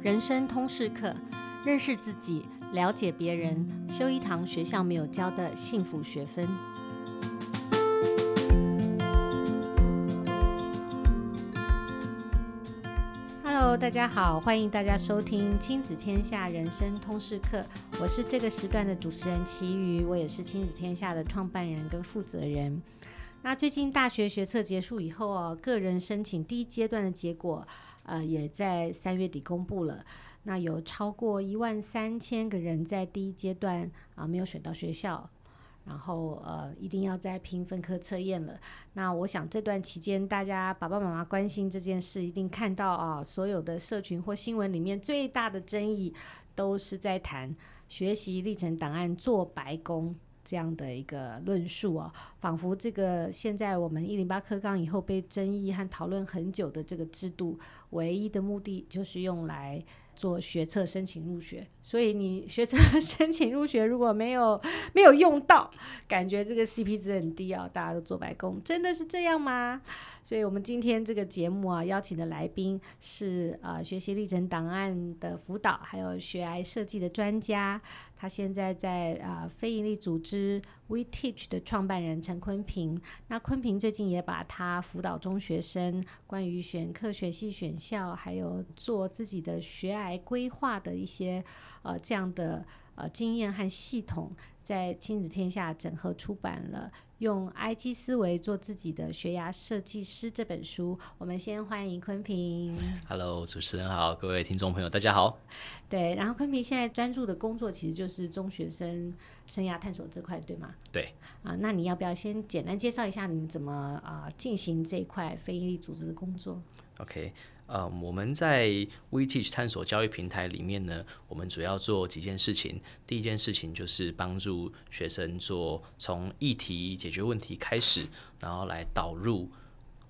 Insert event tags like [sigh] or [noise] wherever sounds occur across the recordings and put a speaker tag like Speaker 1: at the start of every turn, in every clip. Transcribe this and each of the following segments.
Speaker 1: 人生通识课，认识自己，了解别人，修一堂学校没有教的幸福学分。Hello，大家好，欢迎大家收听亲子天下人生通识课。我是这个时段的主持人齐瑜，我也是亲子天下的创办人跟负责人。那最近大学学测结束以后哦，个人申请第一阶段的结果。呃，也在三月底公布了。那有超过一万三千个人在第一阶段啊、没有选到学校，然后呃一定要再拼分科测验了。那我想这段期间，大家爸爸妈妈关心这件事，一定看到啊，所有的社群或新闻里面最大的争议都是在谈学习历程档案做白工。这样的一个论述啊，仿佛这个现在我们一零八课纲以后被争议和讨论很久的这个制度，唯一的目的就是用来做学测申请入学。所以你学测申请入学如果没有 [laughs] 没有用到，感觉这个 CP 值很低啊，大家都做白工，真的是这样吗？所以我们今天这个节目啊，邀请的来宾是呃学习历程档案的辅导，还有学涯设计的专家。他现在在啊、非营利组织 We Teach 的创办人陈坤平，那坤平最近也把他辅导中学生关于选课学系选校，还有做自己的学癌规划的一些呃这样的呃经验和系统，在亲子天下整合出版了。用 IG 思维做自己的学涯设计师这本书，我们先欢迎坤平。
Speaker 2: Hello，主持人好，各位听众朋友，大家好。
Speaker 1: 对，然后昆平现在专注的工作其实就是中学生生涯探索这块，对吗？
Speaker 2: 对。
Speaker 1: 啊，那你要不要先简单介绍一下你们怎么啊进行这一块非营利组织的工作
Speaker 2: ？OK。呃，我们在 We Teach 探索教育平台里面呢，我们主要做几件事情。第一件事情就是帮助学生做从议题解决问题开始，然后来导入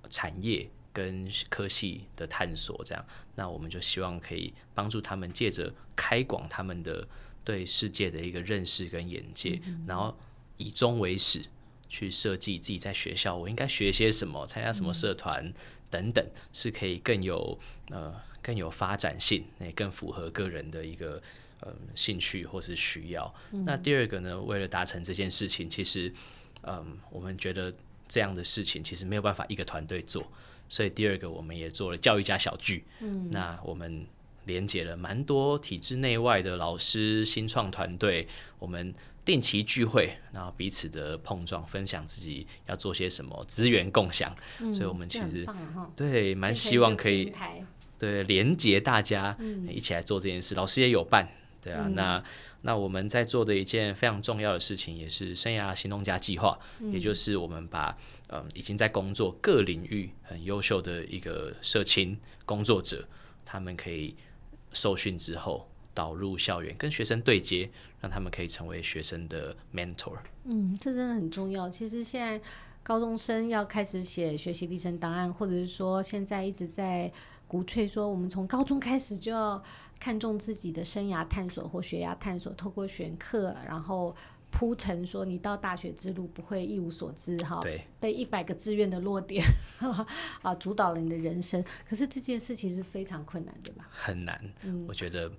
Speaker 2: 产业跟科系的探索。这样，那我们就希望可以帮助他们借着开广他们的对世界的一个认识跟眼界，然后以终为始，去设计自己在学校我应该学些什么，参加什么社团。嗯等等，是可以更有呃更有发展性，也更符合个人的一个呃兴趣或是需要。嗯。那第二个呢，为了达成这件事情，其实嗯、呃，我们觉得这样的事情其实没有办法一个团队做，所以第二个我们也做了教育家小聚。嗯，那我们连接了蛮多体制内外的老师、新创团队，我们。定期聚会，然后彼此的碰撞，分享自己要做些什么，资源共享。嗯、所以，我们其实对蛮希望可以对连接大家一起来做这件事。嗯、老师也有办，对啊。嗯、那那我们在做的一件非常重要的事情，也是生涯行动家计划，嗯、也就是我们把嗯已经在工作各领域很优秀的一个社青工作者，他们可以受训之后。导入校园，跟学生对接，让他们可以成为学生的 mentor。
Speaker 1: 嗯，这真的很重要。其实现在高中生要开始写学习历程档案，或者是说现在一直在鼓吹说，我们从高中开始就要看重自己的生涯探索或学涯探索，透过选课，然后铺陈说你到大学之路不会一无所知哈。
Speaker 2: 对。
Speaker 1: 被一百个志愿的落点啊主导了你的人生，可是这件事情是非常困难，对吧？
Speaker 2: 很难。嗯，我觉得。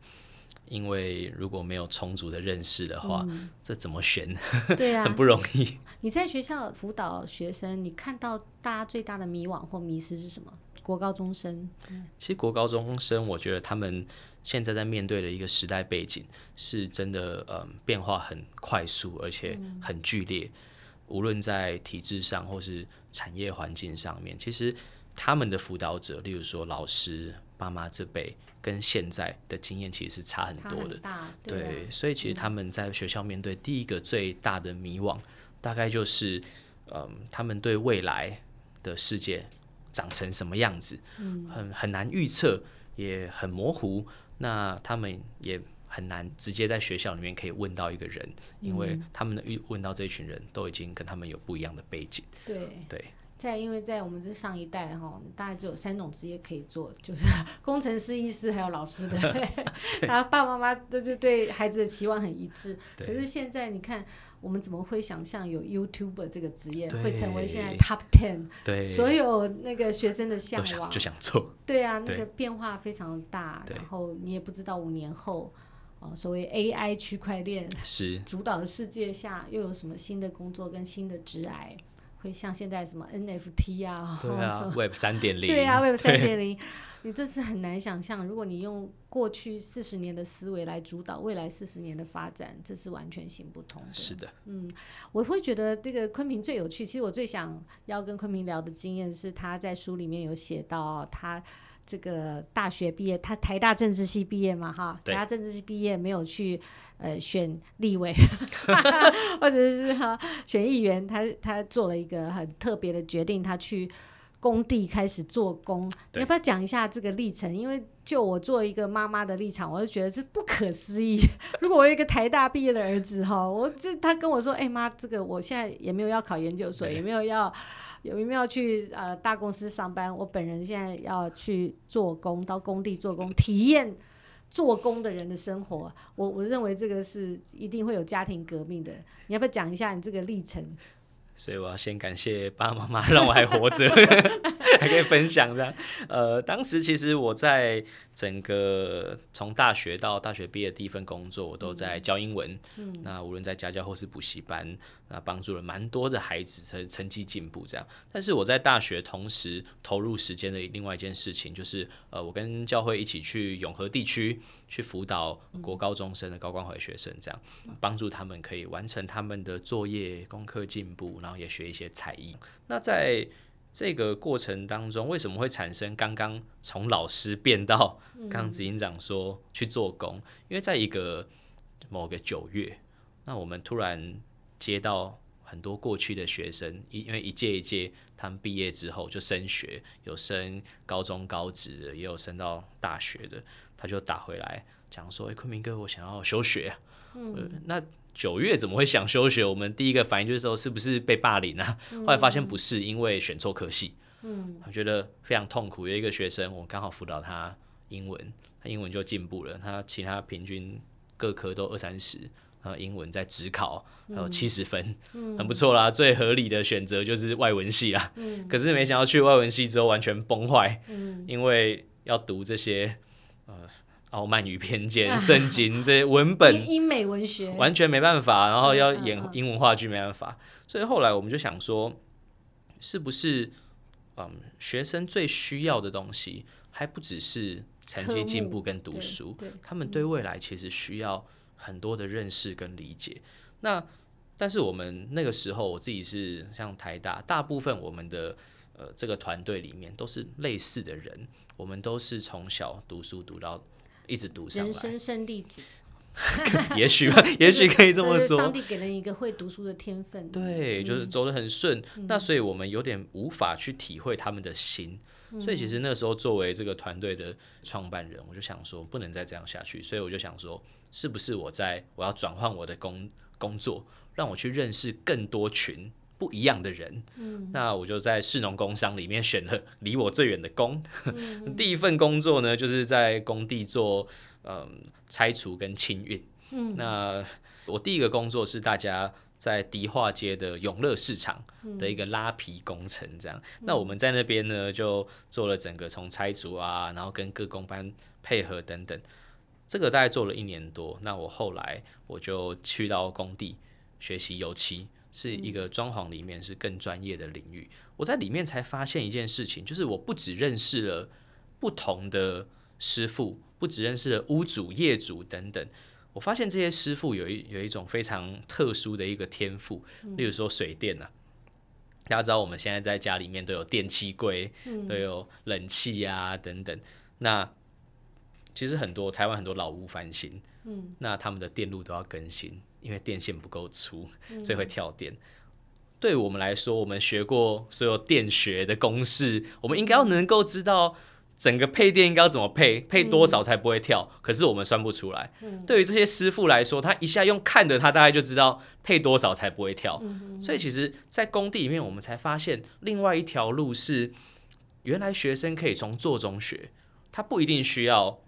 Speaker 2: 因为如果没有充足的认识的话，嗯、这怎么选？对啊，[laughs] 很不容易。
Speaker 1: 你在学校辅导学生，你看到大家最大的迷惘或迷失是什么？国高中生，
Speaker 2: 其实国高中生，我觉得他们现在在面对的一个时代背景，是真的，嗯，变化很快速，而且很剧烈。嗯、无论在体制上或是产业环境上面，其实他们的辅导者，例如说老师、爸妈这辈。跟现在的经验其实是差很多的，对，对，所以其实他们在学校面对第一个最大的迷惘，嗯、大概就是，嗯，他们对未来的世界长成什么样子，嗯、很很难预测，也很模糊。那他们也很难直接在学校里面可以问到一个人，因为他们的遇问到这一群人都已经跟他们有不一样的背景，对
Speaker 1: 对。在因为在我们这上一代哈，大概只有三种职业可以做，就是 [laughs] 工程师、医师还有老师的。[laughs] 然后爸爸妈妈都是对孩子的期望很一致。可是现在你看，我们怎么会想象有 YouTuber 这个职业会成为现在 Top Ten？对，所有那个学生的向往
Speaker 2: 就想做。
Speaker 1: 对啊，那个变化非常大，然后你也不知道五年后。哦，所谓 AI 区块链是主导的世界下，又有什么新的工作跟新的职涯，会像现在什么 NFT 啊，
Speaker 2: 对啊，Web 三点零，
Speaker 1: 对啊，Web [laughs] 三点零，你这是很难想象。如果你用过去四十年的思维来主导未来四十年的发展，这是完全行不通的。
Speaker 2: 是的，
Speaker 1: 嗯，我会觉得这个昆平最有趣。其实我最想要跟昆平聊的经验是，他在书里面有写到他。这个大学毕业，他台大政治系毕业嘛，哈，台大政治系毕业没有去呃选立委，[laughs] 或者是哈选议员，他他做了一个很特别的决定，他去工地开始做工。你要不要讲一下这个历程？因为就我作为一个妈妈的立场，我就觉得是不可思议。[laughs] 如果我有一个台大毕业的儿子哈，我这他跟我说，哎妈，这个我现在也没有要考研究所，也没有要。有没有要去呃大公司上班？我本人现在要去做工，到工地做工，体验做工的人的生活。我我认为这个是一定会有家庭革命的。你要不要讲一下你这个历程？[laughs]
Speaker 2: 所以我要先感谢爸爸妈妈让我还活着，[laughs] 还可以分享这样。[laughs] 呃，当时其实我在整个从大学到大学毕业的第一份工作，我都在教英文。嗯，那无论在家教或是补习班，那帮助了蛮多的孩子成成绩进步这样。但是我在大学同时投入时间的另外一件事情，就是呃，我跟教会一起去永和地区。去辅导国高中生的高关怀学生，这样帮助他们可以完成他们的作业、功课进步，然后也学一些才艺。那在这个过程当中，为什么会产生刚刚从老师变到刚刚执行长说去做工？因为在一个某个九月，那我们突然接到很多过去的学生，因因为一届一届他们毕业之后就升学，有升高中高职的，也有升到大学的。他就打回来讲说：“哎、欸，昆明哥，我想要休学。嗯呃、那九月怎么会想休学？我们第一个反应就是说，是不是被霸凌啊？嗯、后来发现不是，因为选错科系。嗯，我觉得非常痛苦。有一个学生，我刚好辅导他英文，他英文就进步了。他其他平均各科都二三十，然后英文在职考还有七十分，嗯、很不错啦。最合理的选择就是外文系啦。嗯、可是没想到去外文系之后完全崩坏。嗯、因为要读这些。”呃，傲慢与偏见、[laughs] 圣经这些文本，
Speaker 1: 英美文学
Speaker 2: 完全没办法，然后要演英文话剧没办法，所以后来我们就想说，是不是嗯，学生最需要的东西还不只是成绩进步跟读书，他们对未来其实需要很多的认识跟理解。那但是我们那个时候，我自己是像台大，大部分我们的呃这个团队里面都是类似的人。我们都是从小读书读到一直读上来，
Speaker 1: 人生胜利组，[laughs]
Speaker 2: 也许吧，也许可以这么说。
Speaker 1: 上帝给了一个会读书的天分，
Speaker 2: 对，就是走得很顺。嗯、那所以我们有点无法去体会他们的心。嗯、所以其实那时候作为这个团队的创办人，我就想说不能再这样下去。所以我就想说，是不是我在我要转换我的工工作，让我去认识更多群。不一样的人，嗯、那我就在市农工商里面选了 [laughs] 离我最远的工。嗯、[laughs] 第一份工作呢，就是在工地做嗯拆除跟清运。嗯、那我第一个工作是大家在迪化街的永乐市场的一个拉皮工程，这样。嗯、那我们在那边呢，就做了整个从拆除啊，然后跟各工班配合等等。这个大概做了一年多。那我后来我就去到工地学习油漆。是一个装潢里面是更专业的领域，我在里面才发现一件事情，就是我不只认识了不同的师傅，不只认识了屋主、业主等等，我发现这些师傅有一有一种非常特殊的一个天赋，例如说水电啊，大家知道我们现在在家里面都有电器柜，都有冷气啊等等，那其实很多台湾很多老屋翻新，嗯。那他们的电路都要更新。因为电线不够粗，所以会跳电。嗯、对我们来说，我们学过所有电学的公式，我们应该要能够知道整个配电应该要怎么配，配多少才不会跳？嗯、可是我们算不出来。嗯、对于这些师傅来说，他一下用看的，他大概就知道配多少才不会跳。嗯、所以其实，在工地里面，我们才发现另外一条路是，原来学生可以从做中学，他不一定需要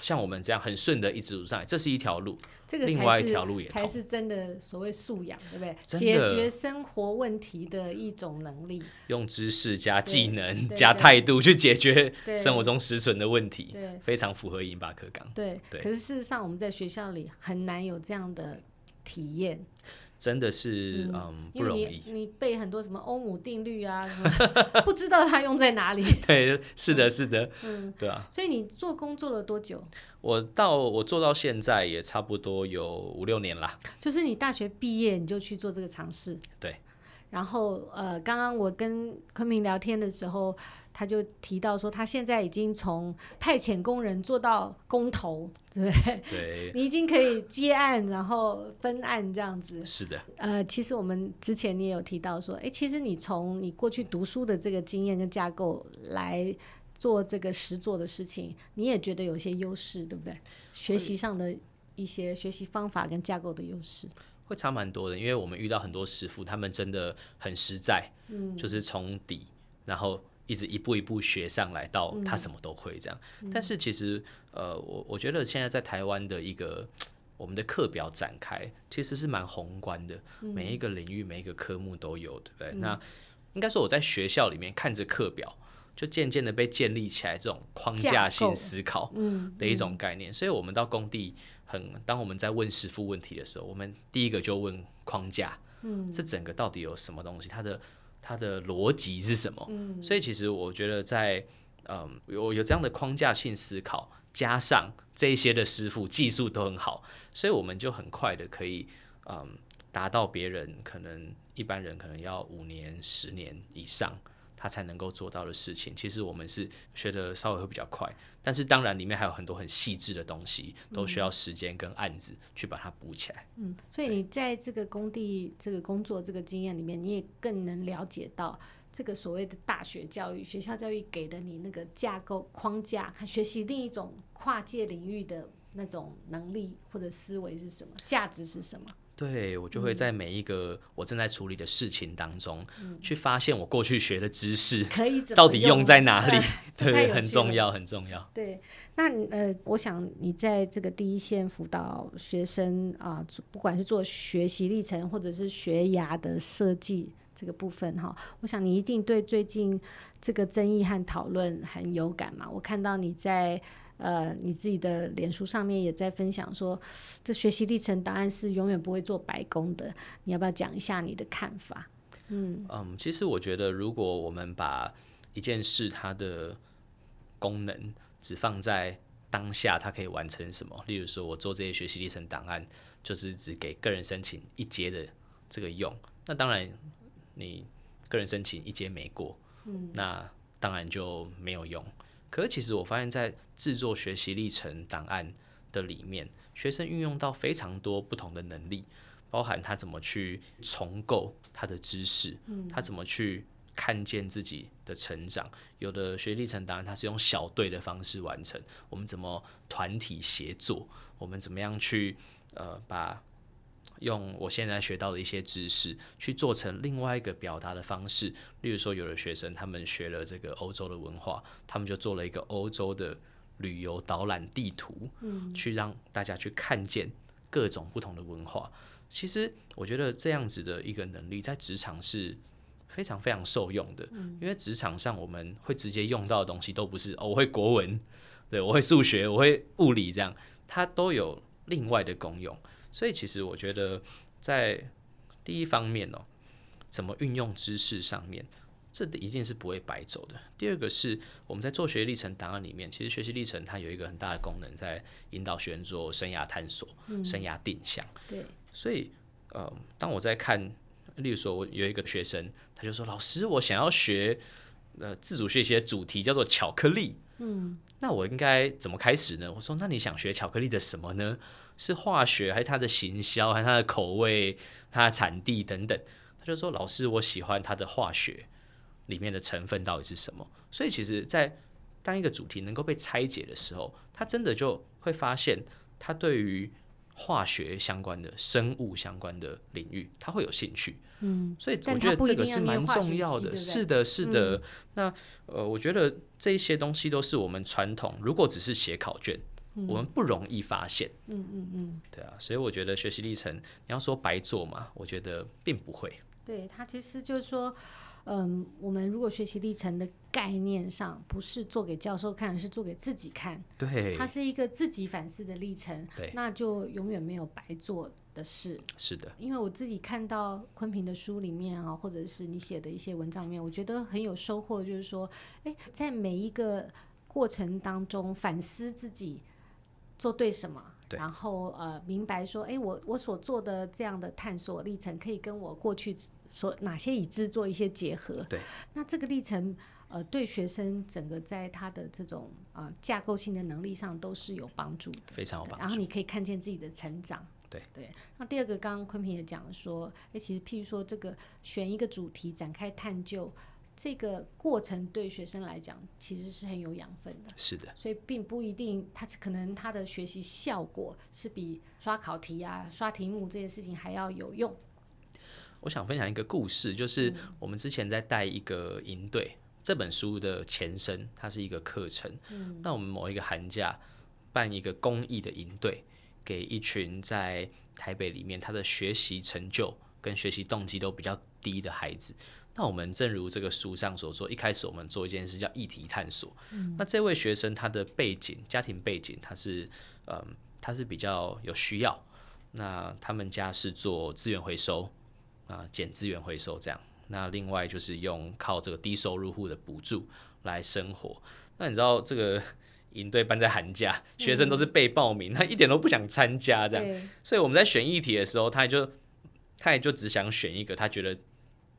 Speaker 2: 像我们这样很顺的一直走上来，这是一条路。
Speaker 1: 这个
Speaker 2: 另外一条路也
Speaker 1: 才是真的所谓素养，对不
Speaker 2: 对？
Speaker 1: 解决生活问题的一种能力，
Speaker 2: 用知识加技能加态度去解决生活中实存的问
Speaker 1: 题，对，
Speaker 2: 非常符合银巴克纲。
Speaker 1: 对，
Speaker 2: 对
Speaker 1: 可是事实上，我们在学校里很难有这样的体验。
Speaker 2: 真的是嗯，嗯不容易。
Speaker 1: 你，你背很多什么欧姆定律啊，[laughs] 不知道它用在哪里。[laughs]
Speaker 2: 对，是的，是的，嗯，对啊。
Speaker 1: 所以你做工作了多久？
Speaker 2: 我到我做到现在也差不多有五六年啦。
Speaker 1: 就是你大学毕业你就去做这个尝试。
Speaker 2: 对。
Speaker 1: 然后呃，刚刚我跟昆明聊天的时候。他就提到说，他现在已经从派遣工人做到工头，对不对？
Speaker 2: 对，[laughs]
Speaker 1: 你已经可以接案，然后分案这样子。
Speaker 2: 是的。
Speaker 1: 呃，其实我们之前你也有提到说，哎，其实你从你过去读书的这个经验跟架构来做这个实做的事情，你也觉得有些优势，对不对？学习上的一些学习方法跟架构的优势，
Speaker 2: 会差蛮多的，因为我们遇到很多师傅，他们真的很实在，嗯，就是从底，然后。一直一步一步学上来，到他什么都会这样。嗯、但是其实，呃，我我觉得现在在台湾的一个我们的课表展开，其实是蛮宏观的，嗯、每一个领域、每一个科目都有，对不对？嗯、那应该说我在学校里面看着课表，就渐渐的被建立起来这种框架性思考的一种概念。所以，我们到工地很，当我们在问师傅问题的时候，我们第一个就问框架，嗯，这整个到底有什么东西？它的它的逻辑是什么？嗯，所以其实我觉得在嗯有有这样的框架性思考，加上这一些的师傅技术都很好，所以我们就很快的可以嗯达到别人可能一般人可能要五年、十年以上。他才能够做到的事情，其实我们是学的稍微会比较快，但是当然里面还有很多很细致的东西，都需要时间跟案子去把它补起来。
Speaker 1: 嗯，所以你在这个工地这个工作这个经验里面，你也更能了解到这个所谓的大学教育、学校教育给的你那个架构框架，看学习另一种跨界领域的那种能力或者思维是什么，价值是什么。
Speaker 2: 对，我就会在每一个我正在处理的事情当中，嗯、去发现我过去学的知识可以 [laughs] 到底用在哪里，呃、对，很重要，很重要。
Speaker 1: 对，那呃，我想你在这个第一线辅导学生啊、呃，不管是做学习历程或者是学涯的设计这个部分哈，我想你一定对最近这个争议和讨论很有感嘛。我看到你在。呃，你自己的脸书上面也在分享说，这学习历程档案是永远不会做白工的。你要不要讲一下你的看法？嗯
Speaker 2: 嗯，其实我觉得，如果我们把一件事它的功能只放在当下，它可以完成什么？例如说，我做这些学习历程档案，就是只给个人申请一阶的这个用。那当然，你个人申请一阶没过，嗯，那当然就没有用。可是，其实我发现，在制作学习历程档案的里面，学生运用到非常多不同的能力，包含他怎么去重构他的知识，他怎么去看见自己的成长。有的学习历程档案，它是用小队的方式完成，我们怎么团体协作？我们怎么样去呃把。用我现在学到的一些知识去做成另外一个表达的方式，例如说，有的学生他们学了这个欧洲的文化，他们就做了一个欧洲的旅游导览地图，嗯，去让大家去看见各种不同的文化。其实我觉得这样子的一个能力在职场是非常非常受用的，因为职场上我们会直接用到的东西都不是哦，我会国文，对，我会数学，我会物理，这样它都有另外的功用。所以，其实我觉得，在第一方面哦，怎么运用知识上面，这一定是不会白走的。第二个是我们在做学习历程档案里面，其实学习历程它有一个很大的功能，在引导学员做生涯探索、嗯、生涯定向。对。所以，呃，当我在看，例如说，我有一个学生，他就说：“老师，我想要学呃自主学习的主题叫做巧克力。”嗯。那我应该怎么开始呢？我说：“那你想学巧克力的什么呢？”是化学还是它的行销，还是它的口味、它的产地等等？他就说：“老师，我喜欢它的化学里面的成分到底是什么？”所以其实，在当一个主题能够被拆解的时候，他真的就会发现，他对于化学相关的、生物相关的领域，他会有兴趣。嗯，所以我觉得这个是蛮重要的。是的，是的。嗯、那呃，我觉得这些东西都是我们传统，如果只是写考卷，嗯、我们不容易发现。嗯嗯嗯，对啊。所以我觉得学习历程，你要说白做嘛，我觉得并不会。
Speaker 1: 对，他其实就是说。嗯，我们如果学习历程的概念上不是做给教授看，是做给自己看。
Speaker 2: 对，
Speaker 1: 它是一个自己反思的历程。对，那就永远没有白做的事。
Speaker 2: 是的，
Speaker 1: 因为我自己看到昆平的书里面啊，或者是你写的一些文章里面，我觉得很有收获。就是说，哎，在每一个过程当中反思自己做对什么。然后呃，明白说，哎，我我所做的这样的探索历程，可以跟我过去所哪些已知做一些结合。
Speaker 2: 对，
Speaker 1: 那这个历程呃，对学生整个在他的这种啊、呃、架构性的能力上都是有帮助的，
Speaker 2: 非常有帮助。
Speaker 1: 然后你可以看见自己的成长。
Speaker 2: 对
Speaker 1: 对。那第二个，刚刚昆平也讲了说，哎，其实譬如说这个选一个主题展开探究。这个过程对学生来讲其实是很有养分的，
Speaker 2: 是的，
Speaker 1: 所以并不一定他可能他的学习效果是比刷考题啊、刷题目这些事情还要有用。
Speaker 2: 我想分享一个故事，就是我们之前在带一个营队，嗯、这本书的前身，它是一个课程。嗯，那我们某一个寒假办一个公益的营队，给一群在台北里面他的学习成就跟学习动机都比较低的孩子。那我们正如这个书上所说，一开始我们做一件事叫议题探索。嗯、那这位学生他的背景、家庭背景，他是嗯，他是比较有需要。那他们家是做资源回收啊，减资源回收这样。那另外就是用靠这个低收入户的补助来生活。那你知道这个 [laughs] 营队办在寒假，学生都是被报名，嗯、他一点都不想参加这样。所以我们在选议题的时候，他也就他也就只想选一个他觉得。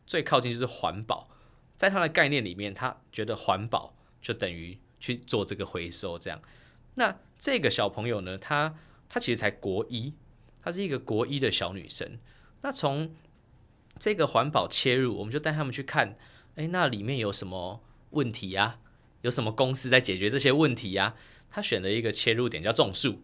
Speaker 2: 最靠近就是环保，在他的概念里面，他觉得环保就等于去做这个回收，这样。那这个小朋友呢，他他其实才国一，她是一个国一的小女生。那从这个环保切入，我们就带他们去看，哎，那里面有什么问题呀？有什么公司在解决这些问题呀？他选了一个切入点叫种树。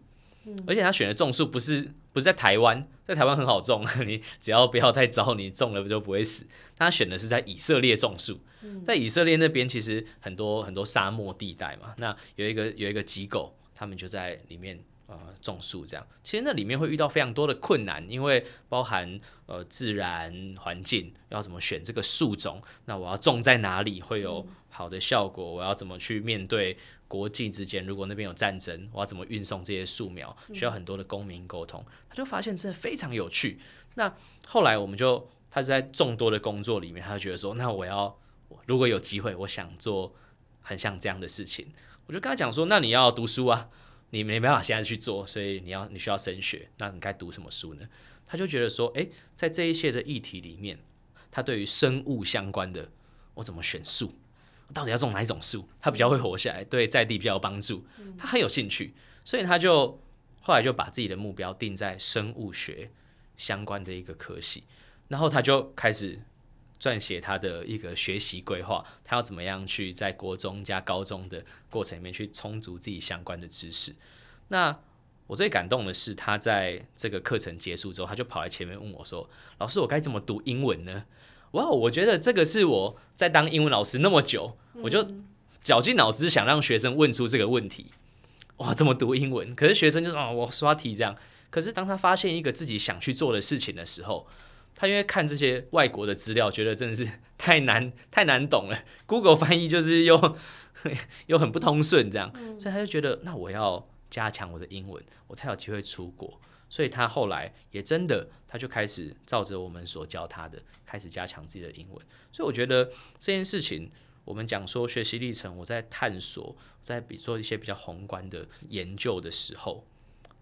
Speaker 2: 而且他选的种树不是不是在台湾，在台湾很好种，[laughs] 你只要不要太糟，你种了不就不会死。他选的是在以色列种树，在以色列那边其实很多很多沙漠地带嘛，那有一个有一个机构，他们就在里面呃种树这样。其实那里面会遇到非常多的困难，因为包含呃自然环境要怎么选这个树种，那我要种在哪里会有好的效果，我要怎么去面对。国际之间，如果那边有战争，我要怎么运送这些树苗？需要很多的公民沟通。他就发现真的非常有趣。那后来我们就，他就在众多的工作里面，他就觉得说，那我要如果有机会，我想做很像这样的事情。我就跟他讲说，那你要读书啊，你没办法现在去做，所以你要你需要升学，那你该读什么书呢？他就觉得说，诶，在这一切的议题里面，他对于生物相关的，我怎么选树？到底要种哪一种树，它比较会活下来，对在地比较有帮助，他很有兴趣，所以他就后来就把自己的目标定在生物学相关的一个科系，然后他就开始撰写他的一个学习规划，他要怎么样去在国中加高中的过程里面去充足自己相关的知识。那我最感动的是，他在这个课程结束之后，他就跑来前面问我说：“老师，我该怎么读英文呢？”哇我觉得这个是我在当英文老师那么久，嗯、我就绞尽脑汁想让学生问出这个问题。哇，怎么读英文？可是学生就说啊，我刷题这样。可是当他发现一个自己想去做的事情的时候，他因为看这些外国的资料，觉得真的是 [laughs] 太难太难懂了。Google 翻译就是又 [laughs] 又很不通顺这样，嗯、所以他就觉得那我要加强我的英文，我才有机会出国。所以他后来也真的，他就开始照着我们所教他的，开始加强自己的英文。所以我觉得这件事情，我们讲说学习历程，我在探索，在比做一些比较宏观的研究的时候，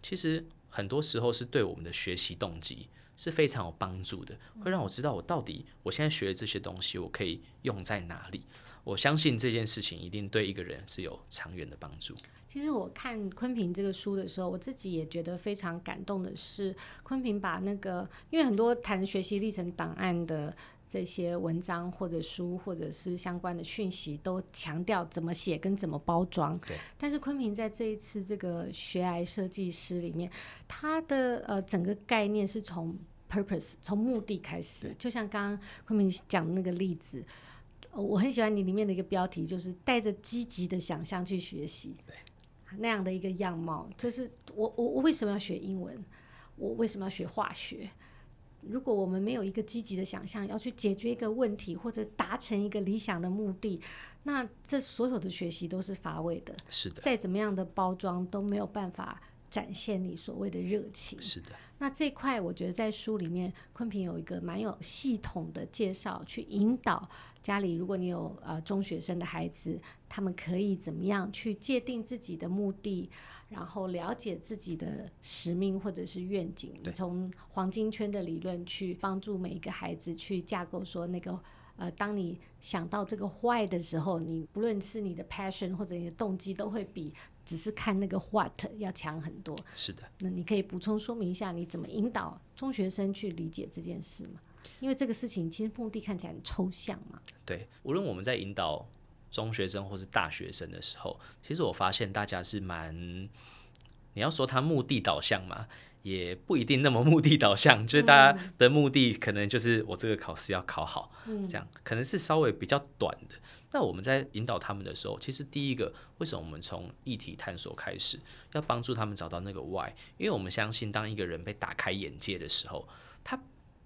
Speaker 2: 其实很多时候是对我们的学习动机是非常有帮助的，会让我知道我到底我现在学的这些东西，我可以用在哪里。我相信这件事情一定对一个人是有长远的帮助。
Speaker 1: 其实我看昆平这个书的时候，我自己也觉得非常感动的是，昆平把那个，因为很多谈学习历程档案的这些文章或者书或者是相关的讯息，都强调怎么写跟怎么包装。
Speaker 2: 对。但
Speaker 1: 是昆平在这一次这个学癌设计师里面，他的呃整个概念是从 purpose 从目的开始，就像刚刚昆平讲的那个例子，我很喜欢你里面的一个标题，就是带着积极的想象去学习。对。那样的一个样貌，就是我我我为什么要学英文？我为什么要学化学？如果我们没有一个积极的想象，要去解决一个问题或者达成一个理想的目的，那这所有的学习都是乏味的。
Speaker 2: 是的，
Speaker 1: 再怎么样的包装都没有办法展现你所谓的热情。
Speaker 2: 是的，
Speaker 1: 那这块我觉得在书里面，昆平有一个蛮有系统的介绍，去引导。家里，如果你有呃中学生的孩子，他们可以怎么样去界定自己的目的，然后了解自己的使命或者是愿景？你从黄金圈的理论去帮助每一个孩子去架构，说那个呃，当你想到这个 why 的时候，你不论是你的 passion 或者你的动机，都会比只是看那个 what 要强很多。
Speaker 2: 是的，
Speaker 1: 那你可以补充说明一下，你怎么引导中学生去理解这件事吗？因为这个事情其实目的看起来很抽象嘛。
Speaker 2: 对，无论我们在引导中学生或是大学生的时候，其实我发现大家是蛮，你要说他目的导向嘛，也不一定那么目的导向，就是大家的目的可能就是我这个考试要考好，嗯，这样可能是稍微比较短的。那我们在引导他们的时候，其实第一个，为什么我们从议题探索开始，要帮助他们找到那个 why？因为我们相信，当一个人被打开眼界的时候，他。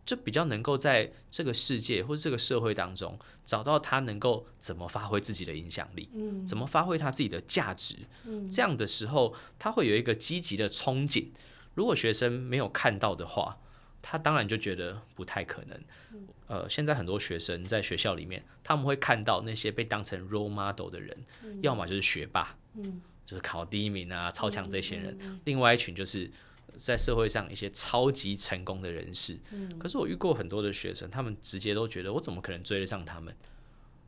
Speaker 2: 就比较能够在这个世界或者这个社会当中找到他能够怎么发挥自己的影响力，嗯，怎么发挥他自己的价值，嗯，这样的时候他会有一个积极的憧憬。如果学生没有看到的话，他当然就觉得不太可能。呃，现在很多学生在学校里面，他们会看到那些被当成 role model 的人，要么就是学霸，嗯，就是考第一名啊、超强这些人，另外一群就是。在社会上一些超级成功的人士，嗯，可是我遇过很多的学生，他们直接都觉得我怎么可能追得上他们？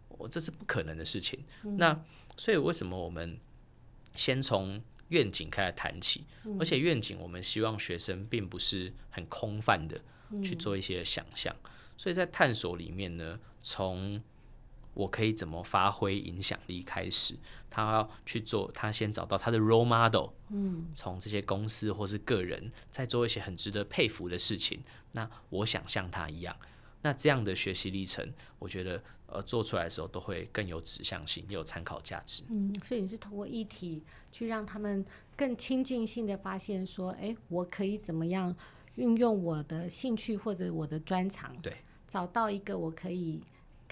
Speaker 2: 我这是不可能的事情。嗯，那所以为什么我们先从愿景开始谈起？而且愿景我们希望学生并不是很空泛的去做一些想象。所以在探索里面呢，从我可以怎么发挥影响力？开始，他要去做，他先找到他的 role model，嗯，从这些公司或是个人，在做一些很值得佩服的事情。那我想像他一样，那这样的学习历程，我觉得呃做出来的时候都会更有指向性，也有参考价值。
Speaker 1: 嗯，所以你是通过议题去让他们更亲近性的发现说，哎，我可以怎么样运用我的兴趣或者我的专长，
Speaker 2: 对，
Speaker 1: 找到一个我可以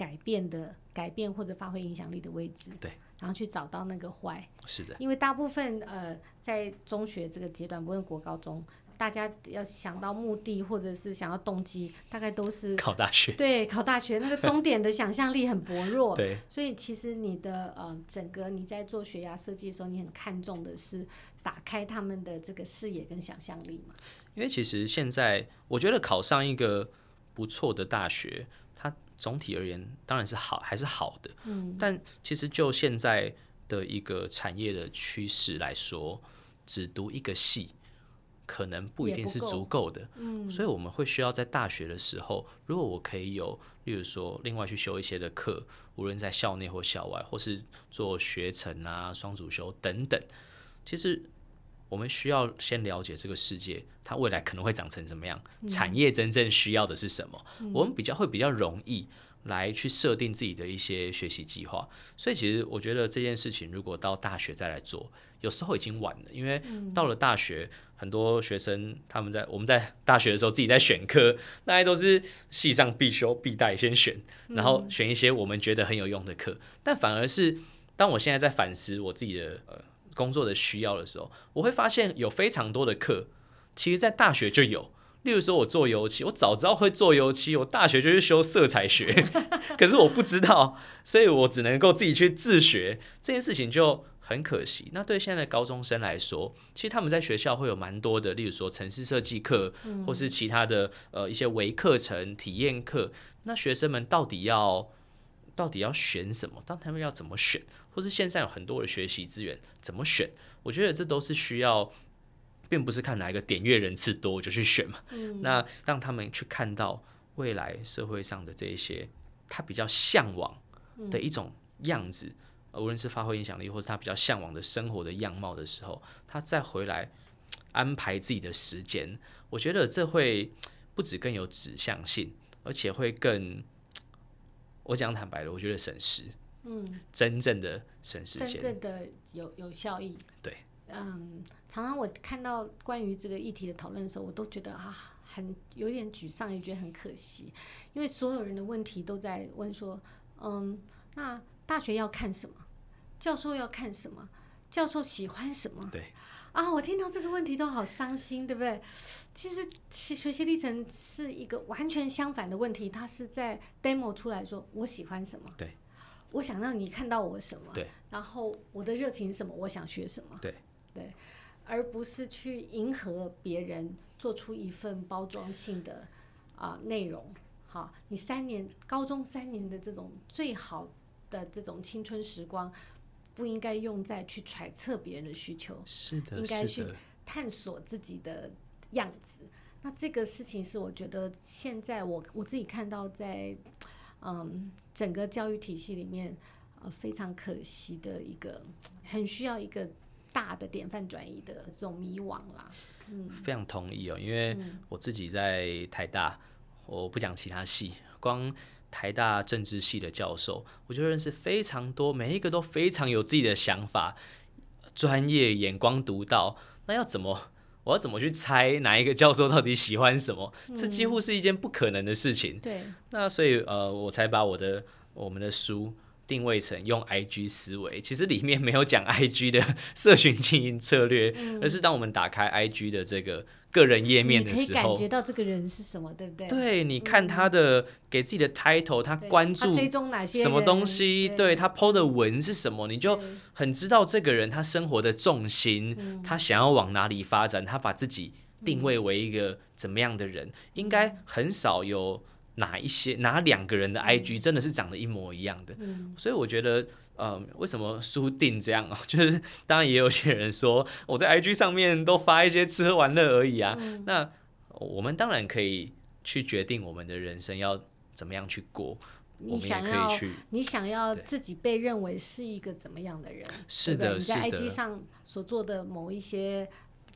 Speaker 1: 改变的。改变或者发挥影响力的位置，
Speaker 2: 对，
Speaker 1: 然后去找到那个坏，
Speaker 2: 是的，
Speaker 1: 因为大部分呃在中学这个阶段，不论国高中，大家要想到目的或者是想要动机，大概都是
Speaker 2: 考大学，
Speaker 1: 对，考大学那个终点的想象力很薄弱，[laughs]
Speaker 2: 对，
Speaker 1: 所以其实你的呃整个你在做学涯设计的时候，你很看重的是打开他们的这个视野跟想象力嘛，
Speaker 2: 因为其实现在我觉得考上一个不错的大学。总体而言，当然是好，还是好的。嗯，但其实就现在的一个产业的趋势来说，只读一个系可能不一定是足够的。嗯，所以我们会需要在大学的时候，如果我可以有，例如说另外去修一些的课，无论在校内或校外，或是做学程啊、双主修等等，其实。我们需要先了解这个世界，它未来可能会长成怎么样？产业真正需要的是什么？嗯、我们比较会比较容易来去设定自己的一些学习计划。所以，其实我觉得这件事情如果到大学再来做，有时候已经晚了。因为到了大学，很多学生他们在我们在 [laughs] 大学的时候自己在选课，大家都是系上必修必带，先选，然后选一些我们觉得很有用的课。但反而是当我现在在反思我自己的呃。工作的需要的时候，我会发现有非常多的课，其实在大学就有。例如说，我做油漆，我早知道会做油漆，我大学就去修色彩学，[laughs] 可是我不知道，所以我只能够自己去自学。这件事情就很可惜。那对现在的高中生来说，其实他们在学校会有蛮多的，例如说城市设计课，或是其他的呃一些微课程、体验课。那学生们到底要到底要选什么？当他们要怎么选？或是线上有很多的学习资源，怎么选？我觉得这都是需要，并不是看哪一个点阅人次多我就去选嘛。嗯、那让他们去看到未来社会上的这一些他比较向往的一种样子，无论是发挥影响力，或是他比较向往的生活的样貌的时候，他再回来安排自己的时间，我觉得这会不止更有指向性，而且会更，我讲坦白的，我觉得省时，嗯，真正的省时间，
Speaker 1: 真正的有有效益，
Speaker 2: 对，
Speaker 1: 嗯，常常我看到关于这个议题的讨论的时候，我都觉得啊。很有点沮丧，也觉得很可惜，因为所有人的问题都在问说，嗯，那大学要看什么？教授要看什么？教授喜欢什么？
Speaker 2: 对，
Speaker 1: 啊，我听到这个问题都好伤心，对不对？其实学习历程是一个完全相反的问题，它是在 demo 出来说我喜欢什么？
Speaker 2: 对，
Speaker 1: 我想让你看到我什么？
Speaker 2: 对，
Speaker 1: 然后我的热情是什么？我想学什么？
Speaker 2: 对，
Speaker 1: 对。而不是去迎合别人，做出一份包装性的啊内容。好，你三年高中三年的这种最好的这种青春时光，不应该用在去揣测别人的需求，
Speaker 2: 是的，
Speaker 1: 应该去探索自己的样子。那这个事情是我觉得现在我我自己看到在嗯整个教育体系里面呃非常可惜的一个，很需要一个。大的典范转移的这种迷惘啦，嗯，
Speaker 2: 非常同意哦，因为我自己在台大，我不讲其他系，光台大政治系的教授，我就认识非常多，每一个都非常有自己的想法，专业眼光独到。那要怎么，我要怎么去猜哪一个教授到底喜欢什么？这几乎是一件不可能的事情。
Speaker 1: 对，
Speaker 2: 那所以呃，我才把我的我们的书。定位成用 IG 思维，其实里面没有讲 IG 的 [laughs] 社群经营策略，嗯，而是当我们打开 IG 的这个个人页面的时候，
Speaker 1: 你可以感觉到这个人是什么，对不对？
Speaker 2: 对，你看他的给自己的 title，他关注
Speaker 1: 追踪哪些
Speaker 2: 什么东西，对他 po 的文是什么，你就很知道这个人他生活的重心，他想要往哪里发展，他把自己定位为一个怎么样的人，应该很少有。哪一些哪两个人的 IG 真的是长得一模一样的？嗯、所以我觉得，呃，为什么输定这样啊？[laughs] 就是当然也有些人说我在 IG 上面都发一些吃喝玩乐而已啊。嗯、那我们当然可以去决定我们的人生要怎么样去过。
Speaker 1: 你想要，你想要自己被认为是一个怎么样的人？
Speaker 2: 是的，
Speaker 1: 是的。你在 IG 上所做的某一些。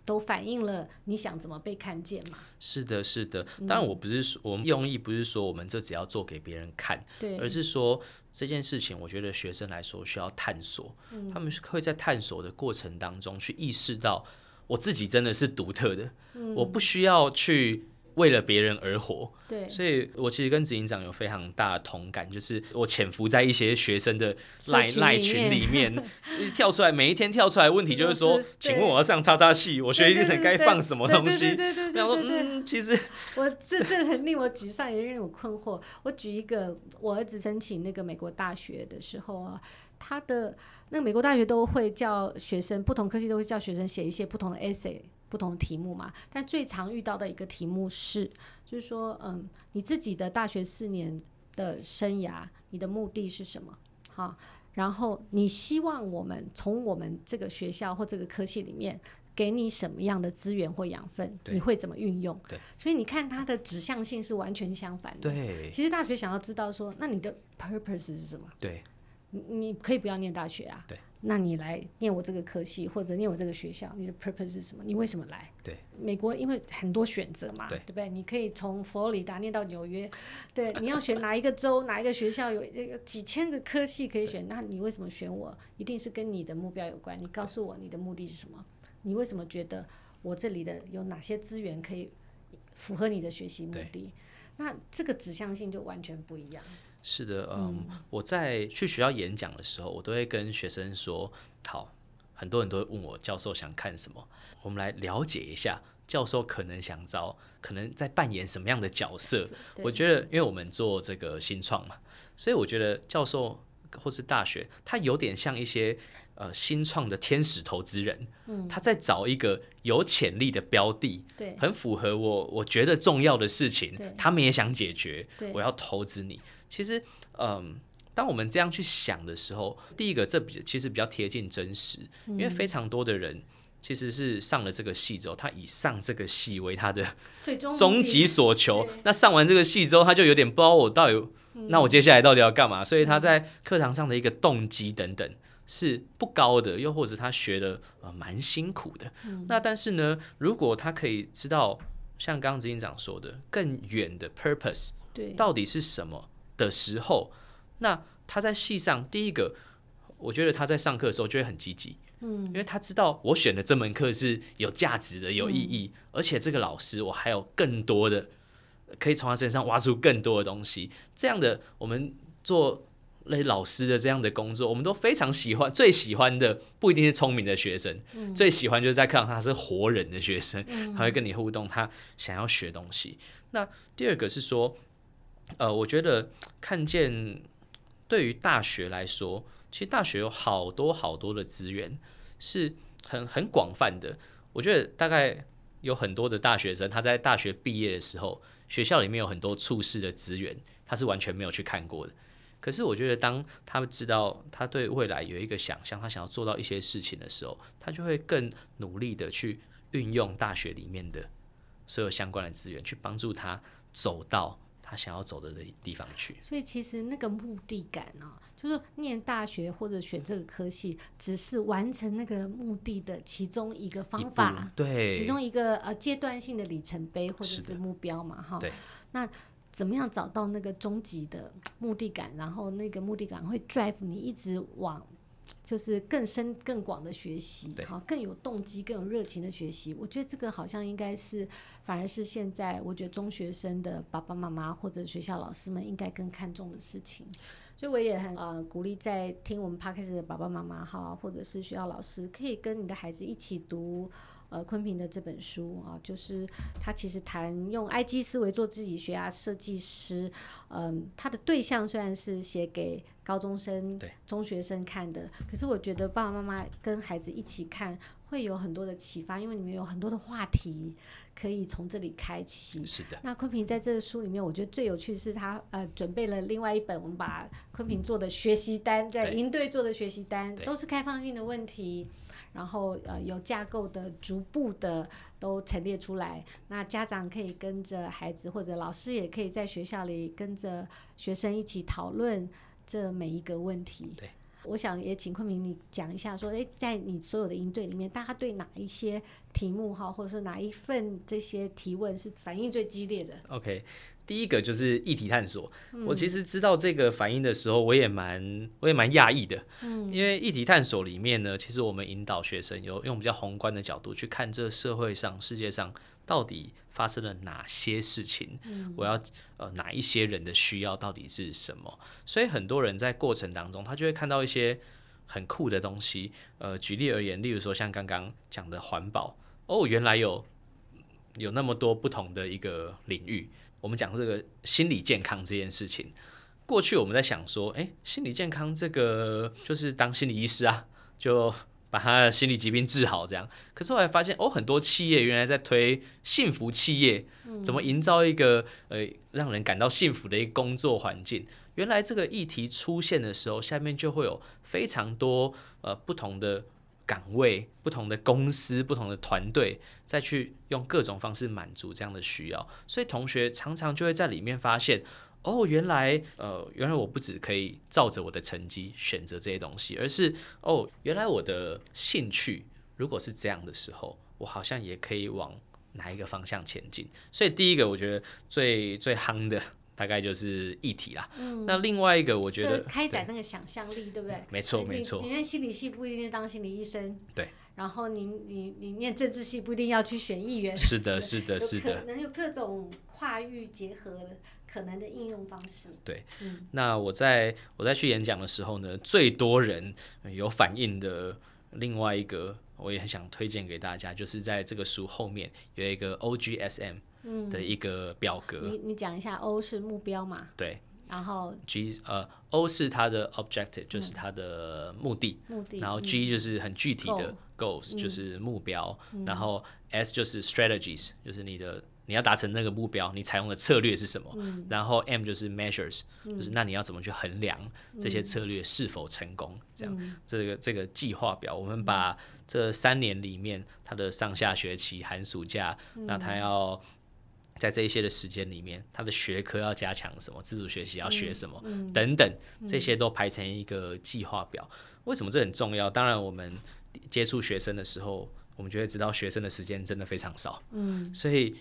Speaker 1: 都反映了你想怎么被看见嘛？
Speaker 2: 是的，是的。当然，我不是说我们用意不是说我们这只要做给别人看，对，而是说这件事情，我觉得学生来说需要探索，嗯，他们会在探索的过程当中去意识到，我自己真的是独特的，嗯，我不需要去。为了别人而活，
Speaker 1: 对，
Speaker 2: 所以我其实跟执行长有非常大的同感，就是我潜伏在一些学生的赖赖群里面，[laughs] 跳出来，每一天跳出来问题就是说，请问我要上叉叉系，我学习历程该放什么东西？然后说，嗯，其实
Speaker 1: 我这这很令我沮丧，也令我困惑。我举一个，我儿子申请那个美国大学的时候啊，他的那个美国大学都会叫学生，不同科系都会叫学生写一些不同的 essay。不同的题目嘛，但最常遇到的一个题目是，就是说，嗯，你自己的大学四年的生涯，你的目的是什么？好，然后你希望我们从我们这个学校或这个科系里面给你什么样的资源或养分？你会怎么运用？
Speaker 2: 对，
Speaker 1: 所以你看它的指向性是完全相反的。
Speaker 2: 对，
Speaker 1: 其实大学想要知道说，那你的 purpose 是什么？
Speaker 2: 对，
Speaker 1: 你你可以不要念大学啊。
Speaker 2: 对。
Speaker 1: 那你来念我这个科系，或者念我这个学校，你的 purpose 是什么？你为什么来？
Speaker 2: 对，
Speaker 1: 美国因为很多选择嘛，对，对不对？你可以从佛罗里达念到纽约，对，你要选哪一个州，哪一个学校有有几千个科系可以选，那你为什么选我？一定是跟你的目标有关。你告诉我你的目的是什么？你为什么觉得我这里的有哪些资源可以符合你的学习目的？那这个指向性就完全不一样。
Speaker 2: 是的，嗯，我在去学校演讲的时候，我都会跟学生说：好，很多人都会问我教授想看什么，我们来了解一下教授可能想找，可能在扮演什么样的角色。我觉得，因为我们做这个新创嘛，所以我觉得教授或是大学，他有点像一些呃新创的天使投资人，嗯，他在找一个有潜力的标的，对，很符合我我觉得重要的事情，他们也想解决，我要投资你。其实，嗯，当我们这样去想的时候，第一个，这比其实比较贴近真实，因为非常多的人其实是上了这个戏之后，他以上这个戏为他的
Speaker 1: 最终
Speaker 2: 终极所求。那上完这个戏之后，他就有点不知道我到底，嗯、那我接下来到底要干嘛？所以他在课堂上的一个动机等等是不高的，又或者他学的呃蛮辛苦的。嗯、那但是呢，如果他可以知道像刚刚执行长说的更远的 purpose，对，到底是什么的时候，那他在戏上第一个。我觉得他在上课的时候就会很积极，嗯，因为他知道我选的这门课是有价值的、有意义，而且这个老师我还有更多的可以从他身上挖出更多的东西。这样的我们做那些老师的这样的工作，我们都非常喜欢。最喜欢的不一定是聪明的学生，最喜欢就是在课堂上他是活人的学生，他会跟你互动，他想要学东西。那第二个是说，呃，我觉得看见对于大学来说。其实大学有好多好多的资源，是很很广泛的。我觉得大概有很多的大学生，他在大学毕业的时候，学校里面有很多处室的资源，他是完全没有去看过的。可是我觉得，当他们知道他对未来有一个想象，他想要做到一些事情的时候，他就会更努力的去运用大学里面的所有相关的资源，去帮助他走到。他想要走的地方去，
Speaker 1: 所以其实那个目的感呢、啊，就是念大学或者选这个科系，只是完成那个目的的其中一个方法，
Speaker 2: 对，
Speaker 1: 其中一个呃阶段性的里程碑或者是目标嘛，哈。对。那怎么样找到那个终极的目的感？然后那个目的感会 drive 你一直往。就是更深更广的学习，好，更有动机、更有热情的学习。我觉得这个好像应该是，反而是现在我觉得中学生的爸爸妈妈或者学校老师们应该更看重的事情。所以我也很呃鼓励在听我们 podcast 的爸爸妈妈哈，或者是学校老师，可以跟你的孩子一起读。呃，昆平的这本书啊，就是他其实谈用 IG 思维做自己学啊设计师，嗯，他的对象虽然是写给高中生、中学生看的，可是我觉得爸爸妈妈跟孩子一起看会有很多的启发，因为里面有很多的话题可以从这里开启。
Speaker 2: 是的。
Speaker 1: 那昆平在这个书里面，我觉得最有趣的是他呃准备了另外一本，我们把昆平做的学习单，在营队做的学习单，都是开放性的问题。然后呃有架构的、逐步的都陈列出来，那家长可以跟着孩子，或者老师也可以在学校里跟着学生一起讨论这每一个问题。对，我想也请昆明你讲一下说，说诶，在你所有的营队里面，大家对哪一些题目哈，或者是哪一份这些提问是反应最激烈的
Speaker 2: ？OK。第一个就是议题探索。我其实知道这个反应的时候，我也蛮我也蛮讶异的。嗯因为议题探索里面呢，其实我们引导学生有用比较宏观的角度去看这社会上、世界上到底发生了哪些事情。我要呃哪一些人的需要到底是什么？所以很多人在过程当中，他就会看到一些很酷的东西。呃，举例而言，例如说像刚刚讲的环保，哦，原来有有那么多不同的一个领域。我们讲这个心理健康这件事情，过去我们在想说，哎，心理健康这个就是当心理医师啊，就把他的心理疾病治好这样。可是后来发现，哦，很多企业原来在推幸福企业，怎么营造一个呃让人感到幸福的一个工作环境？原来这个议题出现的时候，下面就会有非常多呃不同的。岗位不同的公司、不同的团队，再去用各种方式满足这样的需要，所以同学常常就会在里面发现，哦，原来呃，原来我不只可以照着我的成绩选择这些东西，而是哦，原来我的兴趣如果是这样的时候，我好像也可以往哪一个方向前进。所以第一个，我觉得最最夯的。大概就是议题啦。嗯，那另外一个，我觉得
Speaker 1: 开展那个想象力，对不对？
Speaker 2: 没错，没错。
Speaker 1: 你念心理系不一定当心理医生。
Speaker 2: 对。
Speaker 1: 然后你你你念政治系不一定要去选议员。
Speaker 2: 是的，[laughs] 是的，是的。
Speaker 1: 可能有各种跨域结合可能的应用方式。
Speaker 2: 对。嗯。那我在我在去演讲的时候呢，最多人有反应的另外一个，我也很想推荐给大家，就是在这个书后面有一个 OGSM。的一个表格，
Speaker 1: 嗯、你你讲一下，O 是目标嘛？
Speaker 2: 对，
Speaker 1: 然后
Speaker 2: G 呃，O 是它的 objective，就是它的目的，目的，然后 G 就是很具体的 goals，就是目标，然后 S 就是 strategies，就是你的你要达成那个目标，你采用的策略是什么？然后 M 就是 measures，就是那你要怎么去衡量这些策略是否成功？这样，这个这个计划表，我们把这三年里面他的上下学期、寒暑假，那他要在这一些的时间里面，他的学科要加强什么，自主学习要学什么，等等，这些都排成一个计划表。为什么这很重要？当然，我们接触学生的时候，我们就会知道学生的时间真的非常少。嗯，所以，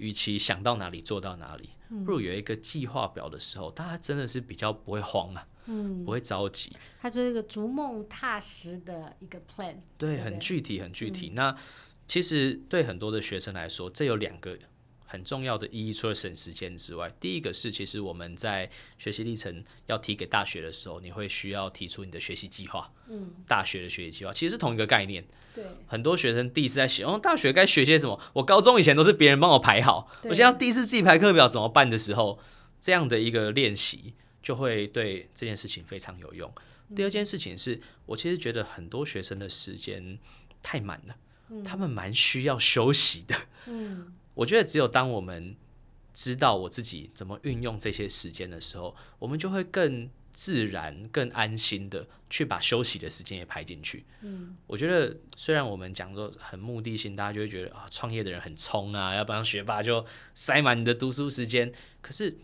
Speaker 2: 与其想到哪里做到哪里，不如有一个计划表的时候，大家真的是比较不会慌啊，嗯，不会着急。
Speaker 1: 它就是一个逐梦踏实的一个 plan，
Speaker 2: 对，对，很具体，很具体。嗯，那其实对很多的学生来说，这有两个。很重要的意义，除了省时间之外，第一个是，其实我们在学习历程要提给大学的时候，你会需要提出你的学习计划。嗯，大学的学习计划其实是同一个概念。对，很多学生第一次在写，哦，大学该学些什么？我高中以前都是别人帮我排好，我现在要第一次自己排课表怎么办的时候，这样的一个练习就会对这件事情非常有用。第二件事情是我其实觉得很多学生的时间太满了，他们蛮需要休息的。嗯。我觉得只有当我们知道我自己怎么运用这些时间的时候，我们就会更自然、更安心的去把休息的时间也排进去。嗯，我觉得虽然我们讲说很目的性，大家就会觉得啊，创业的人很冲啊，要不然学霸就塞满你的读书时间。可是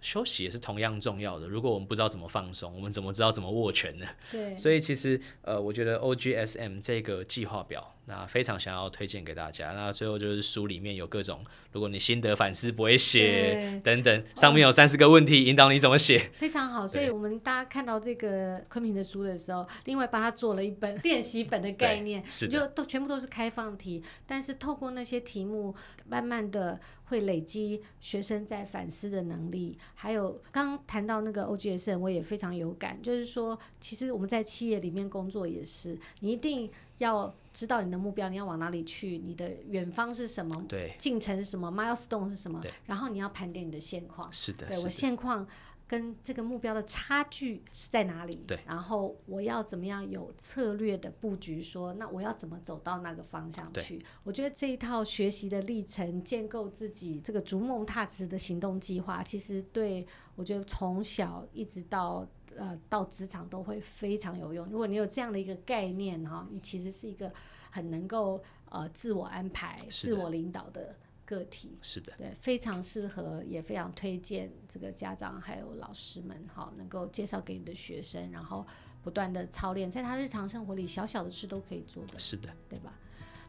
Speaker 2: 休息也是同样重要的。如果我们不知道怎么放松，我们怎么知道怎么握拳呢？对，所以其实呃，我觉得 OGSM 这个计划表。那非常想要推荐给大家。那最后就是书里面有各种，如果你心得反思不会写等等，上面有三十个问题引导你怎么写，
Speaker 1: 非常好。所以我们大家看到这个昆平的书的时候，另外帮他做了一本 [laughs] 练习本的概念，是就都全部都是开放题，但是透过那些题目，慢慢的会累积学生在反思的能力。还有刚刚谈到那个 OGSM，我也非常有感，就是说，其实我们在企业里面工作也是，你一定。要知道你的目标，你要往哪里去，你的远方是什么？对，进程是什么？milestone 是什么？对，然后你要盘点你的现况。
Speaker 2: 是的，
Speaker 1: 对，我现况跟这个目标的差距是在哪里？
Speaker 2: 对，
Speaker 1: 然后我要怎么样有策略的布局？说，那我要怎么走到那个方向去？我觉得这一套学习的历程，建构自己这个逐梦踏实的行动计划，其实对我觉得从小一直到。呃，到职场都会非常有用。如果你有这样的一个概念哈，你其实是一个很能够呃自我安排、自我领导的个体。
Speaker 2: 是的，
Speaker 1: 对，非常适合，也非常推荐这个家长还有老师们哈，能够介绍给你的学生，然后不断的操练，在他日常生活里小小的事都可以做的。
Speaker 2: 是的，
Speaker 1: 对吧？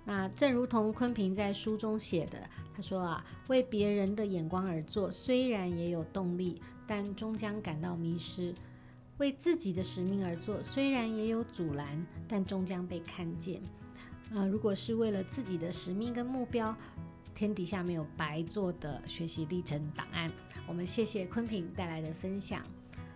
Speaker 1: 那正如同昆平在书中写的，他说啊，为别人的眼光而做，虽然也有动力，但终将感到迷失。为自己的使命而做，虽然也有阻拦，但终将被看见。呃，如果是为了自己的使命跟目标，天底下没有白做的学习历程档案。我们谢谢昆平带来的分享，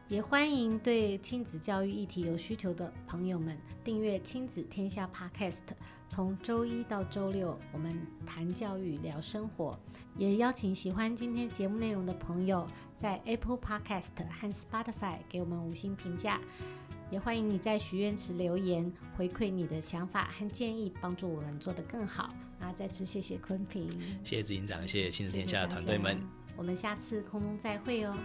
Speaker 1: 也欢迎对亲子教育议题有需求的朋友们订阅亲子天下 Podcast。从周一到周六，我们谈教育，聊生活。也邀请喜欢今天节目内容的朋友，在 Apple Podcast 和 Spotify 给我们五星评价。也欢迎你在许愿池留言，回馈你的想法和建议，帮助我们做得更好。那再次谢谢昆平，
Speaker 2: 谢谢执行长，谢谢亲子天下的团队们。
Speaker 1: 我们下次空中再会哦。